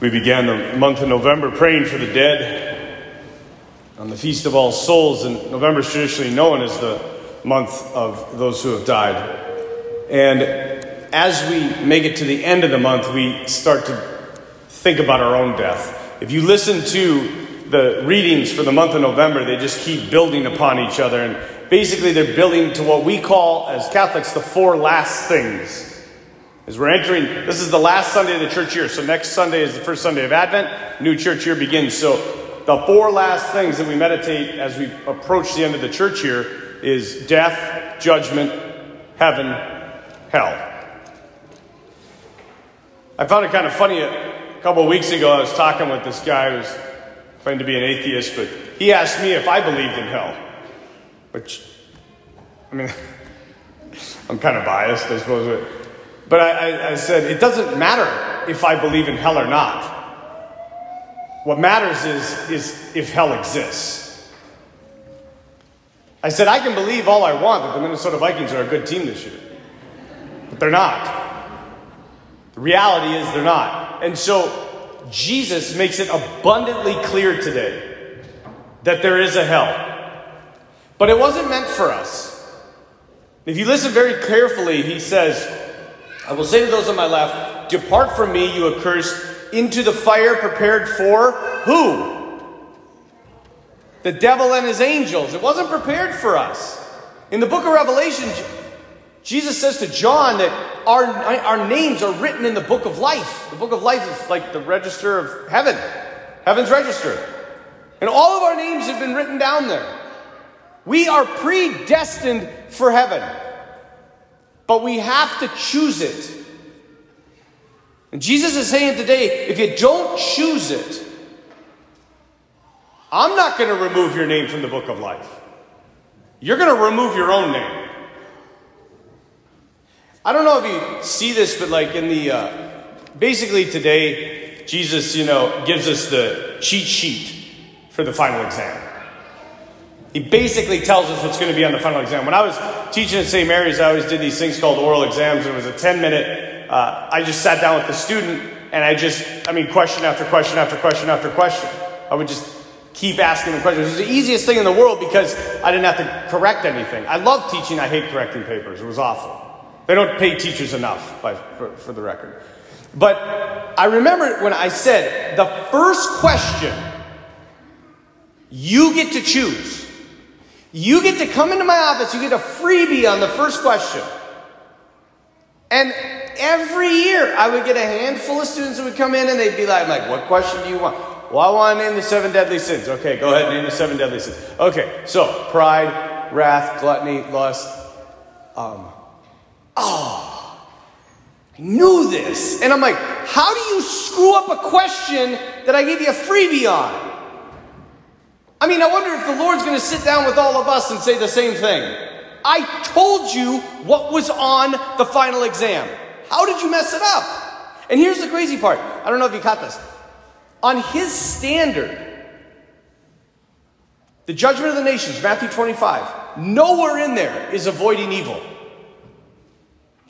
We began the month of November praying for the dead on the Feast of All Souls, and November is traditionally known as the month of those who have died. And as we make it to the end of the month, we start to think about our own death. If you listen to the readings for the month of November, they just keep building upon each other. And basically, they're building to what we call, as Catholics, the four last things. As we're entering, this is the last Sunday of the church year. So next Sunday is the first Sunday of Advent. New church year begins. So the four last things that we meditate as we approach the end of the church year is death, judgment, heaven, hell. I found it kind of funny. A couple of weeks ago, I was talking with this guy who's claimed to be an atheist, but he asked me if I believed in hell. Which, I mean, I'm kind of biased, I suppose. But I, I, I said, it doesn't matter if I believe in hell or not. What matters is, is if hell exists. I said, I can believe all I want that the Minnesota Vikings are a good team this year. But they're not. The reality is they're not. And so Jesus makes it abundantly clear today that there is a hell. But it wasn't meant for us. If you listen very carefully, he says, I will say to those on my left, Depart from me, you accursed, into the fire prepared for who? The devil and his angels. It wasn't prepared for us. In the book of Revelation, Jesus says to John that our, our names are written in the book of life. The book of life is like the register of heaven, heaven's register. And all of our names have been written down there. We are predestined for heaven. But we have to choose it. And Jesus is saying today if you don't choose it, I'm not going to remove your name from the book of life. You're going to remove your own name. I don't know if you see this, but like in the, uh, basically today, Jesus, you know, gives us the cheat sheet for the final exam. He basically tells us what's going to be on the final exam. When I was teaching at St. Mary's, I always did these things called oral exams. It was a 10 minute, uh, I just sat down with the student and I just, I mean, question after question after question after question. I would just keep asking them questions. It was the easiest thing in the world because I didn't have to correct anything. I love teaching, I hate correcting papers. It was awful. They don't pay teachers enough, by, for, for the record. But I remember when I said the first question you get to choose. You get to come into my office, you get a freebie on the first question. And every year I would get a handful of students that would come in and they'd be like, like, what question do you want? Well, I want to name the seven deadly sins. Okay, go ahead and name the seven deadly sins. Okay, so pride, wrath, gluttony, lust. Um, oh, I knew this. And I'm like, how do you screw up a question that I gave you a freebie on? I mean, I wonder if the Lord's going to sit down with all of us and say the same thing. I told you what was on the final exam. How did you mess it up? And here's the crazy part I don't know if you caught this. On his standard, the judgment of the nations, Matthew 25, nowhere in there is avoiding evil.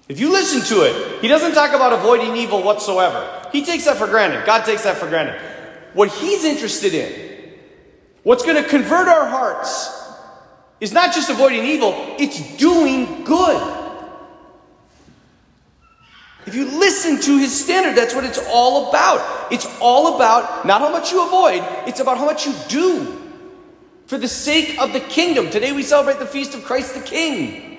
If you listen to it, he doesn't talk about avoiding evil whatsoever. He takes that for granted. God takes that for granted. What he's interested in What's going to convert our hearts is not just avoiding evil, it's doing good. If you listen to his standard, that's what it's all about. It's all about not how much you avoid, it's about how much you do for the sake of the kingdom. Today we celebrate the feast of Christ the King.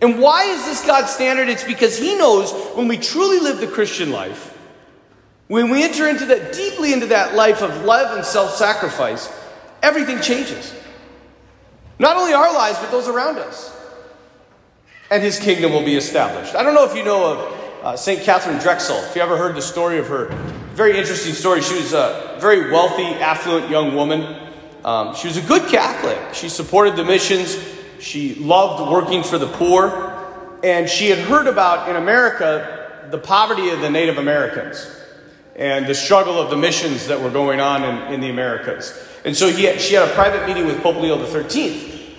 And why is this God's standard? It's because he knows when we truly live the Christian life, when we enter into that deeply into that life of love and self-sacrifice, everything changes. Not only our lives, but those around us. And his kingdom will be established. I don't know if you know of uh, St. Catherine Drexel. If you ever heard the story of her, very interesting story. She was a very wealthy, affluent young woman. Um, she was a good Catholic. She supported the missions. She loved working for the poor. And she had heard about in America the poverty of the Native Americans and the struggle of the missions that were going on in, in the Americas. And so she had a private meeting with Pope Leo XIII.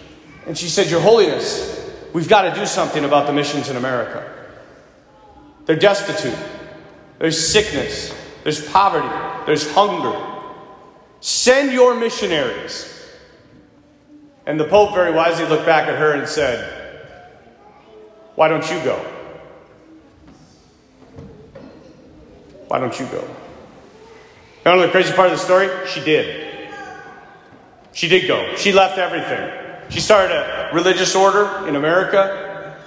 And she said, Your Holiness, we've got to do something about the missions in America. They're destitute, there's sickness, there's poverty, there's hunger. Send your missionaries. And the Pope very wisely looked back at her and said, Why don't you go? Why don't you go? You know the crazy part of the story? She did. She did go. She left everything. She started a religious order in America,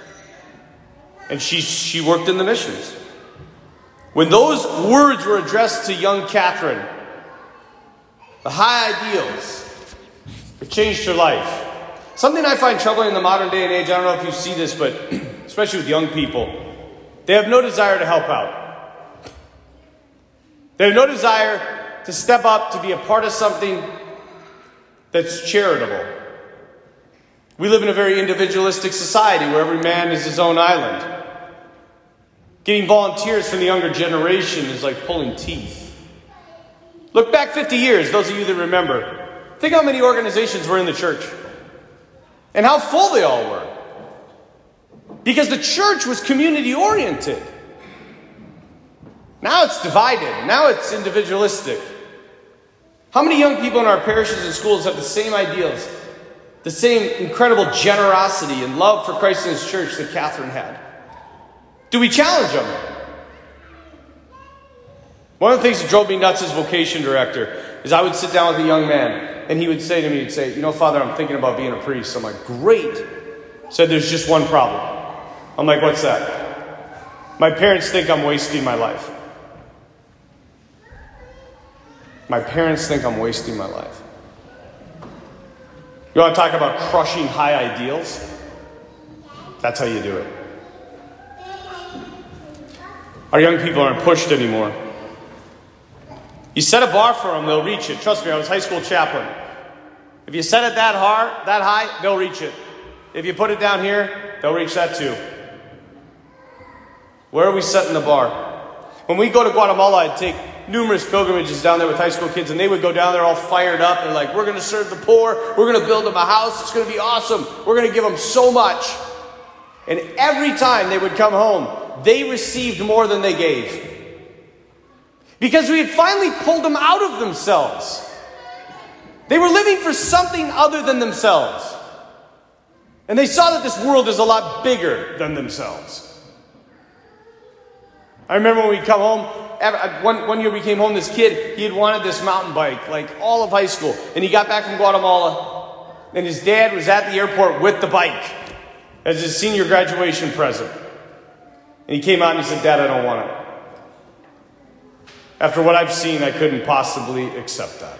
and she, she worked in the missions. When those words were addressed to young Catherine, the high ideals, it changed her life. Something I find troubling in the modern day and age, I don't know if you see this, but especially with young people, they have no desire to help out. They have no desire to step up to be a part of something that's charitable. We live in a very individualistic society where every man is his own island. Getting volunteers from the younger generation is like pulling teeth. Look back 50 years, those of you that remember. Think how many organizations were in the church and how full they all were. Because the church was community oriented. Now it's divided, now it's individualistic. How many young people in our parishes and schools have the same ideals, the same incredible generosity and love for Christ and His church that Catherine had? Do we challenge them? One of the things that drove me nuts as vocation director is I would sit down with a young man and he would say to me, he'd say, You know, Father, I'm thinking about being a priest. I'm like, Great. Said, There's just one problem. I'm like, What's that? My parents think I'm wasting my life. My parents think I'm wasting my life. You want to talk about crushing high ideals? That's how you do it. Our young people aren't pushed anymore. You set a bar for them, they'll reach it. Trust me, I was high school chaplain. If you set it that hard, that high, they'll reach it. If you put it down here, they'll reach that too. Where are we setting the bar? When we go to Guatemala, I'd take numerous pilgrimages down there with high school kids, and they would go down there all fired up and like, we're going to serve the poor, we're going to build them a house, it's going to be awesome, we're going to give them so much. And every time they would come home, they received more than they gave. Because we had finally pulled them out of themselves. They were living for something other than themselves. And they saw that this world is a lot bigger than themselves. I remember when we'd come home, Uh, one, one year we came home, this kid, he had wanted this mountain bike, like all of high school. And he got back from Guatemala, and his dad was at the airport with the bike as his senior graduation present. And he came out and he said, Dad, I don't want it. After what I've seen, I couldn't possibly accept that.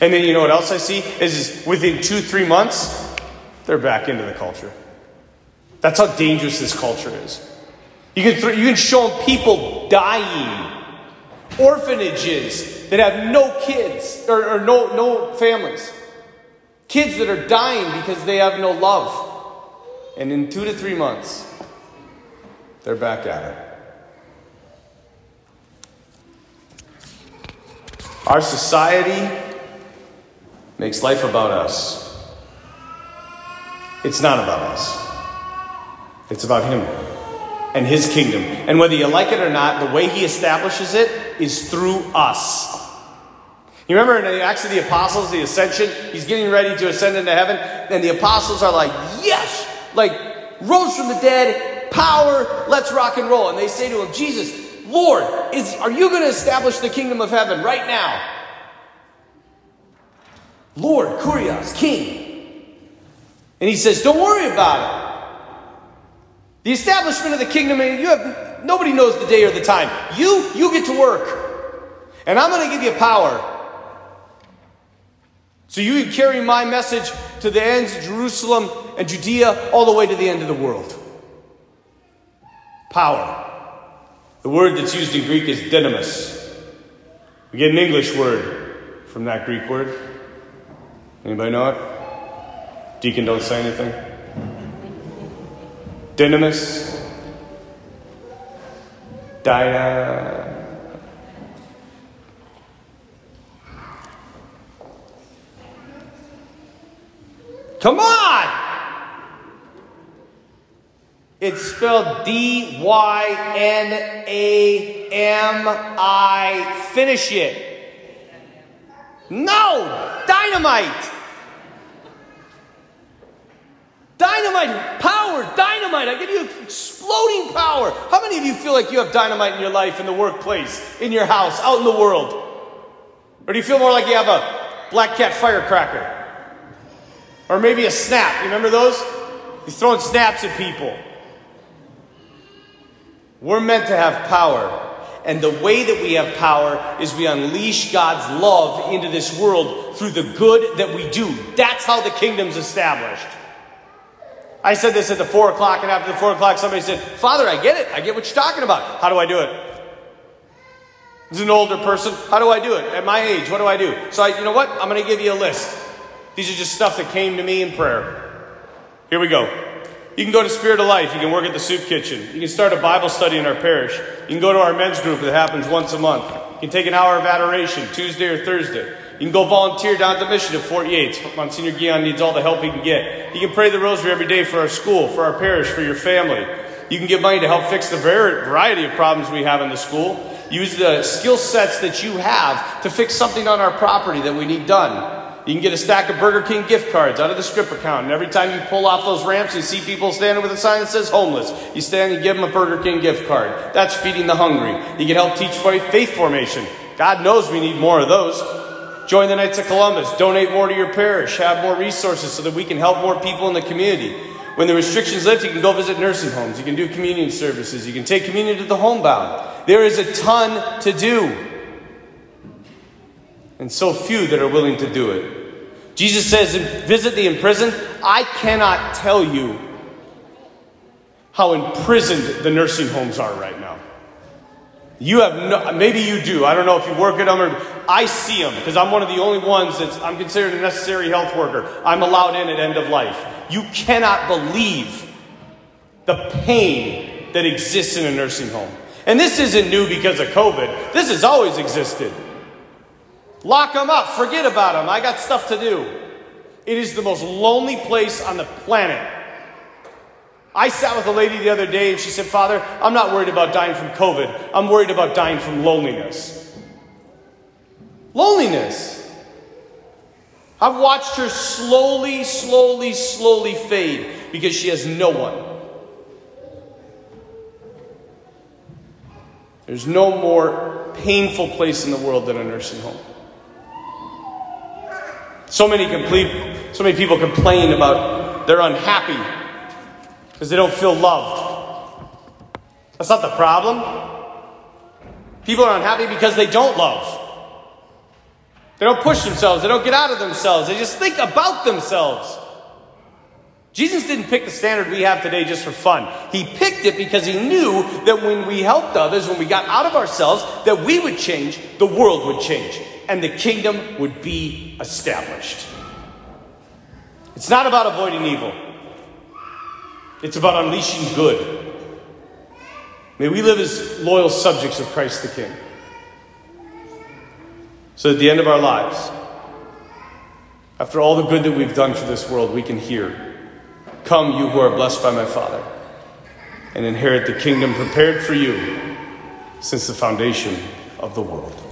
And then you know what else I see is, is within two, three months, they're back into the culture. That's how dangerous this culture is. You can, you can show them people dying, orphanages that have no kids or, or no, no families, kids that are dying because they have no love. And in two to three months, they're back at it. Our society makes life about us. It's not about us, it's about Him and His kingdom. And whether you like it or not, the way He establishes it is through us. You remember in the Acts of the Apostles, the ascension, He's getting ready to ascend into heaven, and the apostles are like, Yes! Like, rose from the dead, power, let's rock and roll. And they say to Him, Jesus, Lord, is, are you going to establish the kingdom of heaven right now? Lord, Kurios, King. And he says, Don't worry about it. The establishment of the kingdom, you have nobody knows the day or the time. You, you get to work. And I'm going to give you power. So you can carry my message to the ends of Jerusalem and Judea all the way to the end of the world. Power. The word that's used in Greek is dynamis. We get an English word from that Greek word. Anybody know it? Deacon, don't say anything. Dynamis. Dia. Come on! It's spelled D Y N A M I. Finish it. No! Dynamite, power, dynamite. I give you exploding power. How many of you feel like you have dynamite in your life, in the workplace, in your house, out in the world? Or do you feel more like you have a black cat firecracker? Or maybe a snap. You remember those? He's throwing snaps at people. We're meant to have power. And the way that we have power is we unleash God's love into this world through the good that we do. That's how the kingdom's established. I said this at the four o'clock, and after the four o'clock, somebody said, Father, I get it. I get what you're talking about. How do I do it? As an older person, how do I do it? At my age, what do I do? So, I, you know what? I'm going to give you a list. These are just stuff that came to me in prayer. Here we go. You can go to Spirit of Life. You can work at the soup kitchen. You can start a Bible study in our parish. You can go to our men's group that happens once a month. You can take an hour of adoration Tuesday or Thursday. You can go volunteer down at the mission at Fort Yates. Monsignor Guion needs all the help he can get. You can pray the rosary every day for our school, for our parish, for your family. You can give money to help fix the variety of problems we have in the school. Use the skill sets that you have to fix something on our property that we need done. You can get a stack of Burger King gift cards out of the scrip account, and every time you pull off those ramps, you see people standing with a sign that says homeless. You stand and give them a Burger King gift card. That's feeding the hungry. You can help teach faith formation. God knows we need more of those. Join the Knights of Columbus. Donate more to your parish. Have more resources so that we can help more people in the community. When the restrictions lift, you can go visit nursing homes. You can do communion services. You can take communion to the homebound. There is a ton to do. And so few that are willing to do it. Jesus says, Visit the imprisoned. I cannot tell you how imprisoned the nursing homes are right now. You have no, maybe you do. I don't know if you work at them or I see them because I'm one of the only ones that's I'm considered a necessary health worker. I'm allowed in at end of life. You cannot believe the pain that exists in a nursing home. And this isn't new because of COVID. This has always existed. Lock them up, forget about them. I got stuff to do. It is the most lonely place on the planet. I sat with a lady the other day and she said, Father, I'm not worried about dying from COVID. I'm worried about dying from loneliness. Loneliness. I've watched her slowly, slowly, slowly fade because she has no one. There's no more painful place in the world than a nursing home. So many complete, so many people complain about they're unhappy because they don't feel loved. That's not the problem. People are unhappy because they don't love. They don't push themselves, they don't get out of themselves, they just think about themselves. Jesus didn't pick the standard we have today just for fun. He picked it because he knew that when we helped others, when we got out of ourselves, that we would change, the world would change, and the kingdom would be established. It's not about avoiding evil. It's about unleashing good. May we live as loyal subjects of Christ the King. So at the end of our lives, after all the good that we've done for this world, we can hear, Come, you who are blessed by my Father, and inherit the kingdom prepared for you since the foundation of the world.